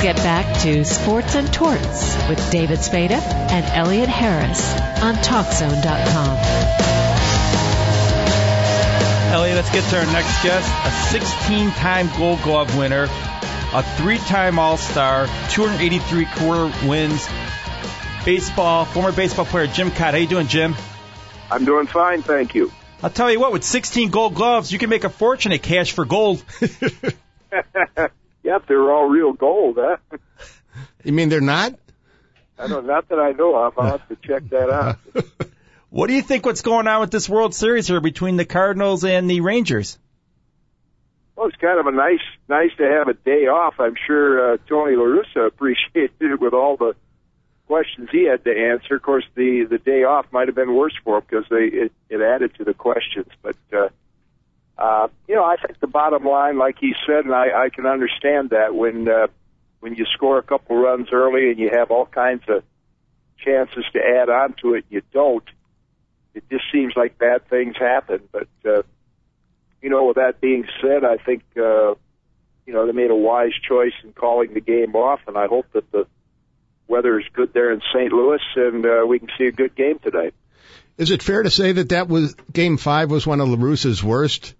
Let's get back to Sports and Torts with David Spada and Elliot Harris on TalkZone.com. Elliot, let's get to our next guest, a 16 time Gold Glove winner, a three time All Star, 283 career wins, baseball, former baseball player Jim Kaat. How you doing, Jim? I'm doing fine, thank you. I'll tell you what, with 16 gold gloves, you can make a fortune at cash for gold. yep, they're all real gold, huh? You mean they're not? I don't, know, not that I know of. I'll have to check that out. what do you think what's going on with this World Series here between the Cardinals and the Rangers? Well, it's kind of a nice, nice to have a day off. I'm sure uh, Tony La Russa appreciated it with all the questions he had to answer. Of course, the the day off might have been worse for him because they it, it added to the questions. But uh, uh, you know, I think the bottom line, like he said, and I, I can understand that when uh, when you score a couple runs early and you have all kinds of chances to add on to it, you don't. It just seems like bad things happen. But uh, you know, with that being said, I think uh, you know they made a wise choice in calling the game off, and I hope that the weather is good there in St. Louis, and uh, we can see a good game today. Is it fair to say that that was Game Five was one of La Russa's worst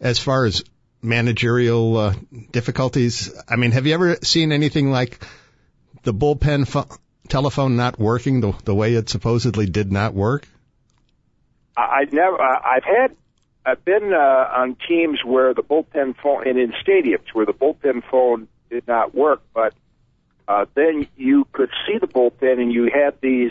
as far as managerial uh, difficulties? I mean, have you ever seen anything like the bullpen fo- telephone not working the the way it supposedly did not work? I've never. I've had. I've been uh, on teams where the bullpen phone and in stadiums where the bullpen phone did not work, but uh, then you could see the bullpen, and you had these,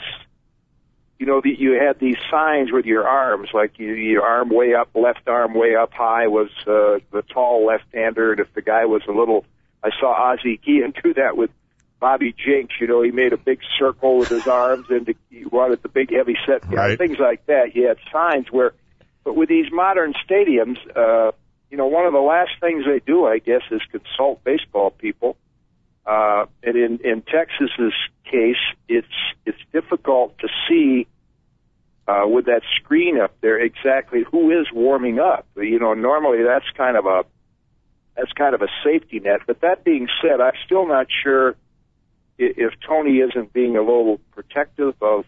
you know, the, you had these signs with your arms, like you, your arm way up, left arm way up high was uh, the tall left-hander, and if the guy was a little, I saw Ozzie Guillen do that with Bobby Jenks. You know, he made a big circle with his arms, and he wanted the big heavy set Right. things like that. You had signs where, but with these modern stadiums, uh, you know, one of the last things they do, I guess, is consult baseball people. Uh, and in, in Texas's case, it's it's difficult to see uh, with that screen up there exactly who is warming up. You know, normally that's kind of a that's kind of a safety net. But that being said, I'm still not sure if Tony isn't being a little protective of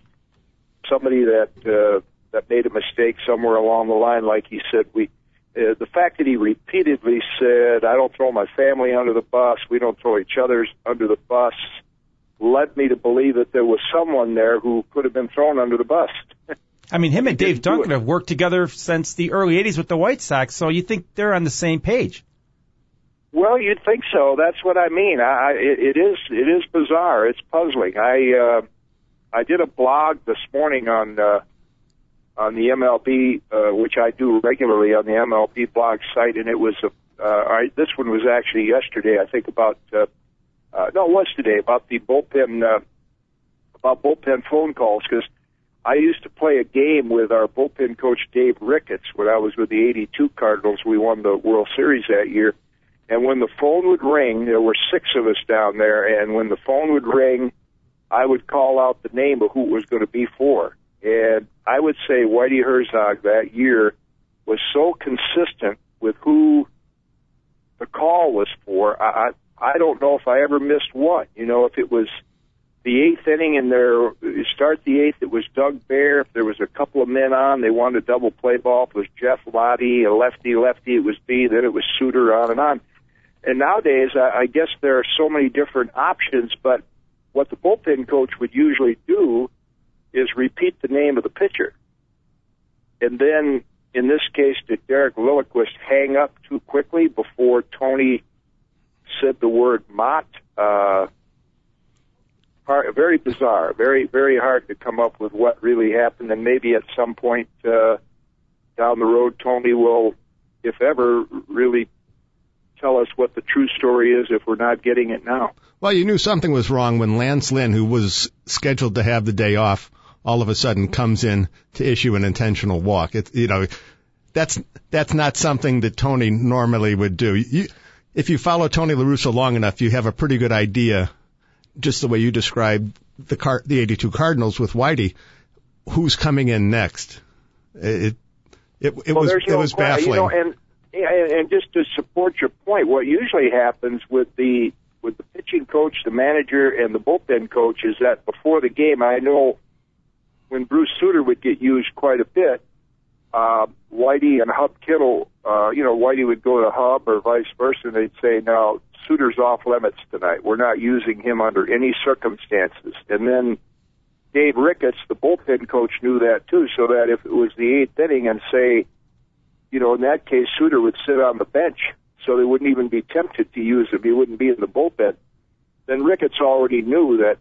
somebody that uh, that made a mistake somewhere along the line. Like he said, we uh, the fact that he repeatedly said, "I don't throw my family under the bus. We don't throw each other's under the bus," led me to believe that there was someone there who could have been thrown under the bus. I mean, him and Dave Duncan have worked together since the early 80s with the White Sox, so you think they're on the same page. Well, you'd think so. That's what I mean. I, it, it is it is bizarre. It's puzzling. I uh, I did a blog this morning on uh, on the MLB, uh, which I do regularly on the MLB blog site, and it was a uh, I, this one was actually yesterday. I think about uh, uh, no, it was today about the bullpen uh, about bullpen phone calls because I used to play a game with our bullpen coach Dave Ricketts when I was with the '82 Cardinals. We won the World Series that year. And when the phone would ring, there were six of us down there, and when the phone would ring, I would call out the name of who it was going to be for. And I would say Whitey Herzog that year was so consistent with who the call was for. I, I don't know if I ever missed one. You know, if it was the eighth inning and there start the eighth, it was Doug Bair. If there was a couple of men on, they wanted a double play ball. If it was Jeff Lahti, a lefty, lefty, it was B. Then it was Sutter, on and on. And nowadays, I, I guess there are so many different options. But what the bullpen coach would usually do is repeat the name of the pitcher, and then in this case, did Derek Lilliquist hang up too quickly before Tony said the word Motte? Uh, very bizarre, very very hard to come up with what really happened, and maybe at some point uh, down the road, Tony will, if ever, really tell us what the true story is if we're not getting it now. Well, you knew something was wrong when Lance Lynn, who was scheduled to have the day off, all of a sudden comes in to issue an intentional walk. It, you know, that's that's not something that Tony normally would do. You, if you follow Tony La Russa long enough, you have a pretty good idea, just the way you described the car, the 82 Cardinals with Whitey, who's coming in next. It it, it well, was there's it was baffling. You know, and and and just to support your point, what usually happens with the with the pitching coach, the manager, and the bullpen coach is that before the game, I know when Bruce Sutter would get used quite a bit, uh, Whitey and Hub Kittle, uh, you know, Whitey would go to Hub or vice versa, and they'd say, "Now Sutter's off limits tonight. We're not using him under any circumstances." And then Dave Ricketts, the bullpen coach, knew that too, so that if it was the eighth inning and say, you know, in that case, Sutter would sit on the bench, so they wouldn't even be tempted to use him. He wouldn't be in the bullpen. Then Ricketts already knew that,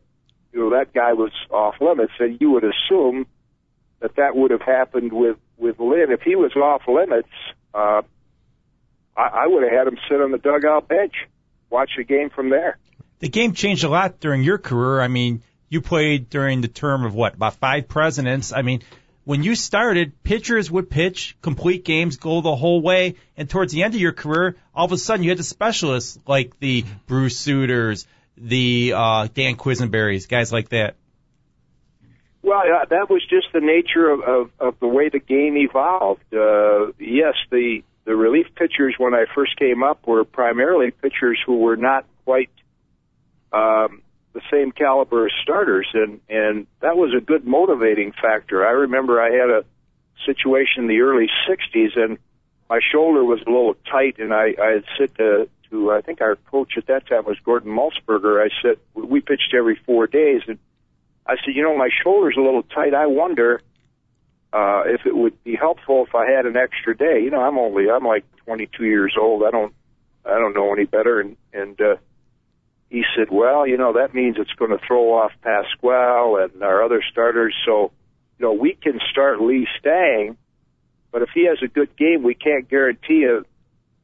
you know, that guy was off limits, and you would assume that that would have happened with with Lynn. If he was off limits, uh, I, I would have had him sit on the dugout bench, watch the game from there. The game changed a lot during your career. I mean, you played during the term of what, about five presidents. I mean, when you started, pitchers would pitch complete games, go the whole way, and towards the end of your career, all of a sudden you had the specialists like the Bruce Sutters, the uh, Dan Quisenberries, guys like that. Well, uh, that was just the nature of, of, of the way the game evolved. Uh, yes, the the relief pitchers when I first came up were primarily pitchers who were not quite um, the same caliber as starters, and and that was a good motivating factor. I remember I had a situation in the early '60s, and my shoulder was a little tight, and I I had said to to I think our coach at that time was Gordon Maltzberger. I said we pitched every four days, and I said, you know, my shoulder's a little tight. I wonder uh, if it would be helpful if I had an extra day. You know, I'm only I'm like 22 years old. I don't I don't know any better, and and uh, he said, well, you know, that means it's going to throw off Pascual and our other starters. So, you know, we can start Lee Stang, but if he has a good game, we can't guarantee you,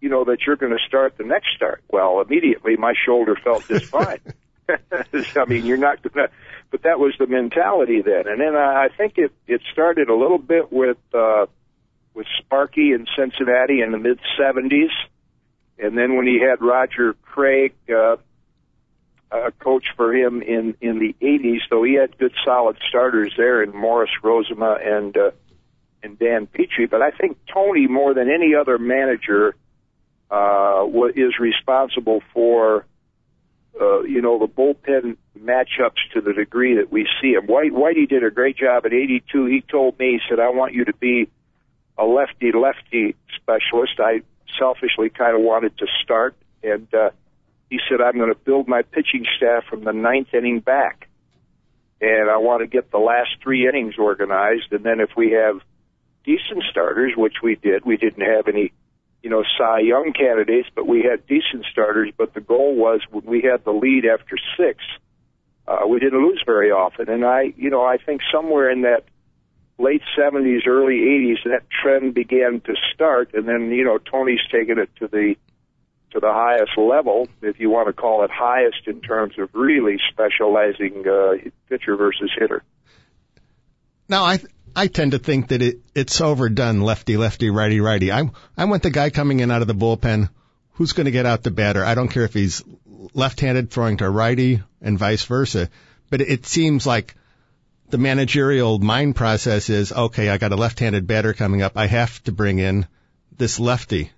you know, that you're going to start the next start. Well, immediately my shoulder felt just fine. I mean, you're not going to, but that was the mentality then. And then I think it, it started a little bit with, uh, with Sparky in Cincinnati in the mid 70s. And then when he had Roger Craig, uh, uh, coach for him in in the 80s, though he had good solid starters there in Morris Rozema and uh, and Dan Petry. But I think Tony, more than any other manager, uh, is responsible for uh, you know the bullpen matchups to the degree that we see him. White Whitey did a great job at 82. He told me, he said, "I want you to be a lefty lefty specialist." I selfishly kind of wanted to start and. Uh, he said, I'm going to build my pitching staff from the ninth inning back. And I want to get the last three innings organized. And then if we have decent starters, which we did, we didn't have any, you know, Cy Young candidates, but we had decent starters. But the goal was when we had the lead after six, uh, we didn't lose very often. And I, you know, I think somewhere in that late 70s, early 80s, that trend began to start. And then, you know, Tony's taken it to the to the highest level, if you want to call it highest in terms of really specializing uh, pitcher versus hitter. Now, I I tend to think that it it's overdone lefty lefty righty righty. I I want the guy coming in out of the bullpen who's going to get out the batter. I don't care if he's left-handed throwing to a righty and vice versa. But it seems like the managerial mind process is okay. I got a left-handed batter coming up. I have to bring in this lefty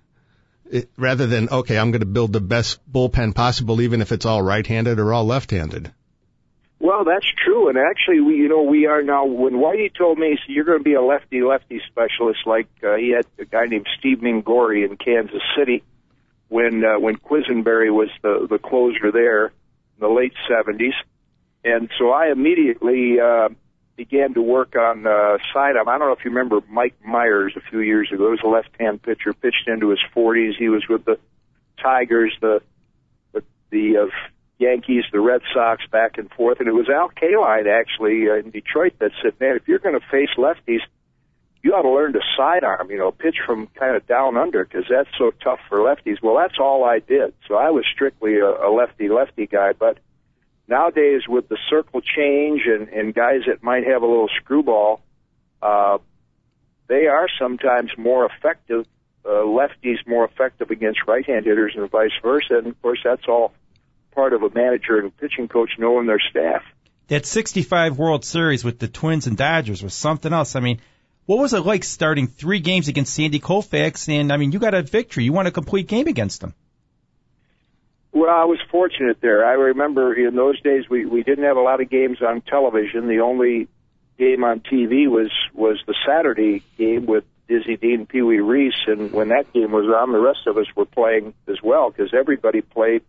it, rather than okay, I'm going to build the best bullpen possible, even if it's all right-handed or all left-handed. Well, that's true, and actually, we you know we are now. When Whitey told me so you're going to be a lefty lefty specialist, like uh, he had a guy named Steve Mingori in Kansas City when uh, when Quisenberry was the the closer there in the late '70s, and so I immediately. Uh, began to work on uh, sidearm. I don't know if you remember Mike Myers a few years ago. He was a left-hand pitcher, pitched into his 40s. He was with the Tigers, the the, the uh, Yankees, the Red Sox, back and forth. And it was Al Kaline actually uh, in Detroit that said, "Man, if you're going to face lefties, you ought to learn to sidearm. You know, pitch from kind of down under because that's so tough for lefties." Well, that's all I did. So I was strictly a, a lefty-lefty guy, but nowadays with the circle change and, and guys that might have a little screwball, uh, they are sometimes more effective, uh, lefties more effective against right-hand hitters and vice versa. And of course, that's all part of a manager and a pitching coach knowing their staff. That 65 World Series with the Twins and Dodgers was something else. I mean, what was it like starting three games against Sandy Koufax? And I mean, you got a victory. You won a complete game against them. Well, I was fortunate there. I remember in those days we we didn't have a lot of games on television. The only game on TV was was the Saturday game with Dizzy Dean, Pee Wee Reese, and when that game was on, the rest of us were playing as well because everybody played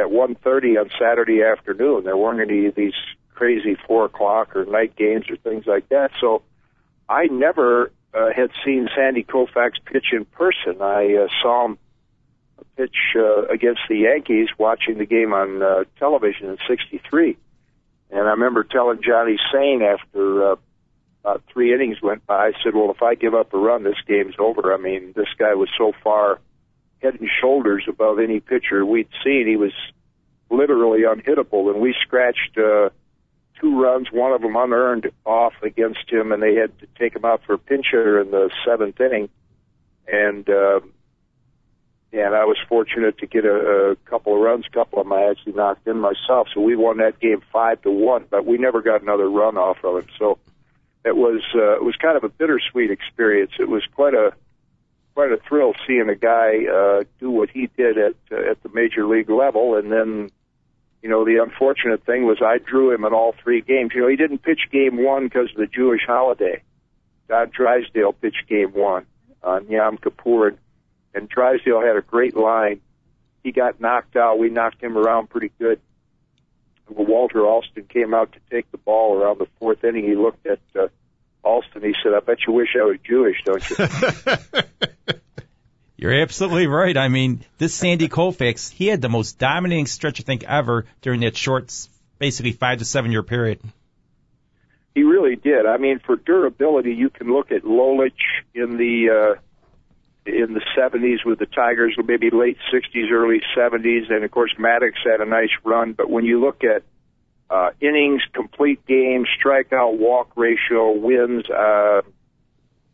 at 1:30 on Saturday afternoon. There weren't any of these crazy four o'clock or night games or things like that. So I never uh, had seen Sandy Koufax pitch in person. I uh, saw him pitch uh, against the Yankees watching the game on uh, television in '63, and I remember telling Johnny Sain after uh, about three innings went by, I said, "Well, if I give up a run, this game's over." I mean, this guy was so far head and shoulders above any pitcher we'd seen. He was literally unhittable, and we scratched uh, two runs, one of them unearned, off against him, and they had to take him out for a pinch hitter in the seventh inning. And uh, and I was fortunate to get a, a couple of runs. A couple of them I actually knocked in myself, so we won that game five to one. But we never got another run off of him. So it was uh, it was kind of a bittersweet experience. It was quite a quite a thrill seeing a guy uh, do what he did at uh, at the major league level, and then you know the unfortunate thing was I drew him in all three games. You know he didn't pitch game one because of the Jewish holiday. Don Drysdale pitched game one on Yom Kippur, and, Drysdale had a great line. He got knocked out. We knocked him around pretty good. Walter Alston came out to take the ball around the fourth inning, he looked at uh, Alston. He said, "I bet you wish I was Jewish, don't you?" You're absolutely right. I mean, this Sandy Koufax, he had the most dominating stretch I think ever during that short, basically five to seven year period. He really did. I mean, for durability, you can look at Lolich in the uh, in the 70s with the Tigers, maybe late 60s, early 70s, and of course Maddux had a nice run. But when you look at uh, innings, complete games, strikeout, walk ratio, wins, uh,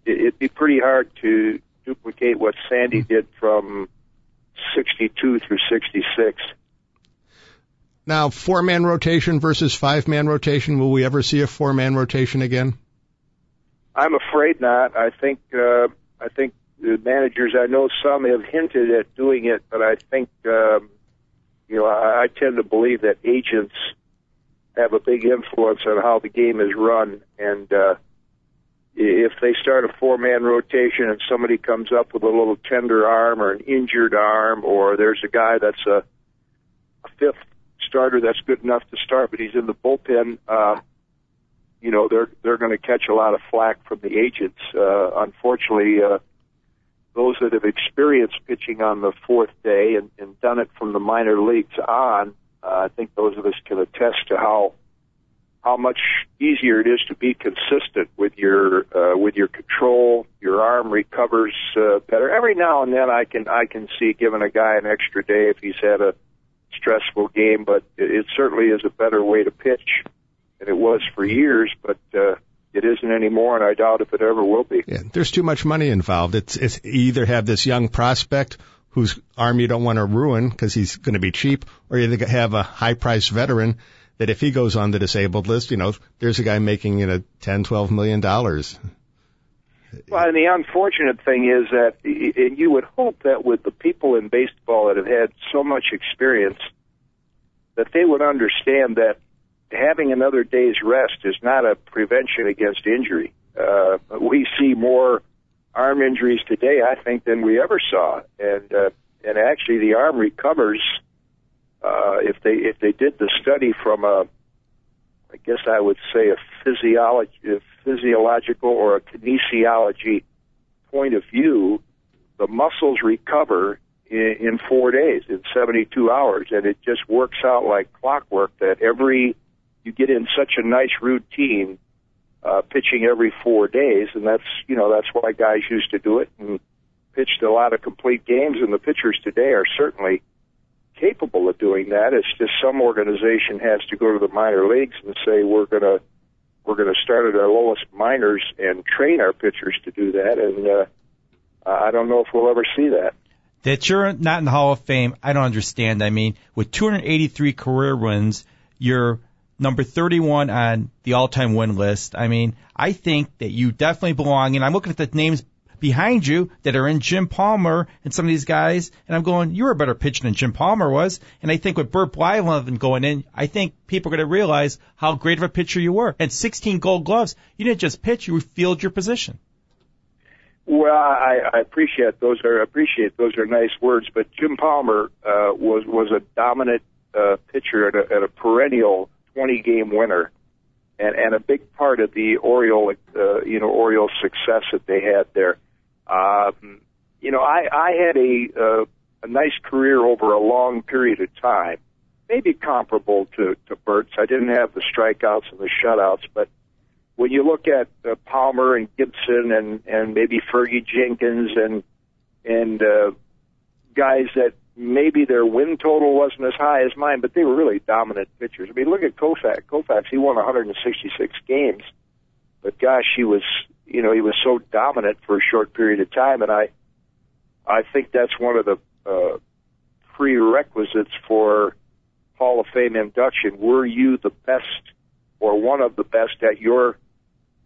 it, it'd be pretty hard to duplicate what Sandy did from 62 through 66. Now, four man rotation versus five man rotation. Will we ever see a four man rotation again? I'm afraid not. I think uh, I think the managers. I know some have hinted at doing it, but I think um, you know I, I tend to believe that agents have a big influence on how the game is run, and uh, if they start a four man rotation and somebody comes up with a little tender arm or an injured arm, or there's a guy that's a, a fifth starter that's good enough to start, but he's in the bullpen, uh, you know, they're they're going to catch a lot of flack from the agents. Uh, unfortunately, uh, those that have experienced pitching on the fourth day and, and done it from the minor leagues on, I think those of us can attest to how how much easier it is to be consistent with your uh, with your control. Your arm recovers uh, better. Every now and then, I can I can see giving a guy an extra day if he's had a stressful game, but it, it certainly is a better way to pitch than it was for years. But uh, it isn't anymore, and I doubt if it ever will be. Yeah, there's too much money involved. It's it's either have this young prospect whose arm you don't want to ruin because he's going to be cheap, or you have a high priced veteran that if he goes on the disabled list, you know, there's a guy making you know ten, twelve million dollars. Well, and the unfortunate thing is that you would hope that with the people in baseball that have had so much experience, that they would understand that having another day's rest is not a prevention against injury. Uh, we see more arm injuries today, I think, than we ever saw, and uh, and actually the arm recovers uh, if they if they did the study from a, I guess I would say a physiology, a physiological or a kinesiology point of view, the muscles recover in, in four days, in 72 hours, and it just works out like clockwork. That every you get in such a nice routine, uh, pitching every four days, and that's you know that's why guys used to do it and pitched a lot of complete games, and the pitchers today are certainly capable of doing that. It's just some organization has to go to the minor leagues and say we're to we're to start at our lowest minors and train our pitchers to do that. And uh, I don't know if we'll ever see that. That you're not in the Hall of Fame, I don't understand. I mean, with 283 career wins, you're number 31 on the all-time win list. I mean, I think that you definitely belong. And I'm looking at the names behind you that are in Jim Palmer and some of these guys, and I'm going, you're a better pitcher than Jim Palmer was. And I think with Bert Blyleven going in, I think people are going to realize how great of a pitcher you were. And 16 Gold Gloves, you didn't just pitch, you fielded your position. Well, I, I appreciate those are appreciate those are nice words, but Jim Palmer uh, was was a dominant uh, pitcher at a, and a perennial 20 game winner, and and a big part of the Oriole uh, you know Orioles success that they had there. Um, you know, I I had a uh, a nice career over a long period of time, maybe comparable to to Bert's. I didn't have the strikeouts and the shutouts, but when you look at uh, Palmer and Gibson and and maybe Fergie Jenkins and and uh, guys that maybe their win total wasn't as high as mine, but they were really dominant pitchers. I mean, look at Koufax. Koufax, he won 166 games, but gosh, he was you know he was so dominant for a short period of time, and I I think that's one of the uh, prerequisites for Hall of Fame induction. Were you the best or one of the best at your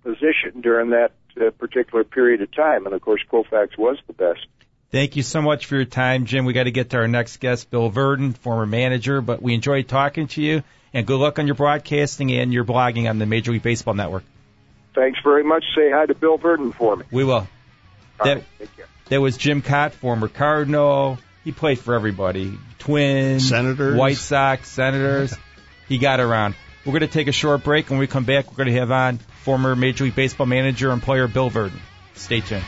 position during that uh, particular period of time. And of course, Koufax was the best. Thank you so much for your time, Jim. We got to get to our next guest, Bill Virdon, former manager, but we enjoyed talking to you. And good luck on your broadcasting and your blogging on the Major League Baseball Network. Thanks very much. Say hi to Bill Virdon for me. We will. All that, right, take care. that was Jim Kaat, former Cardinal. He played for everybody. Twins, Senators. White Sox, Senators. he got around. We're going to take a short break. And when we come back, we're going to have on former Major League Baseball manager and player Bill Virdon. Stay tuned.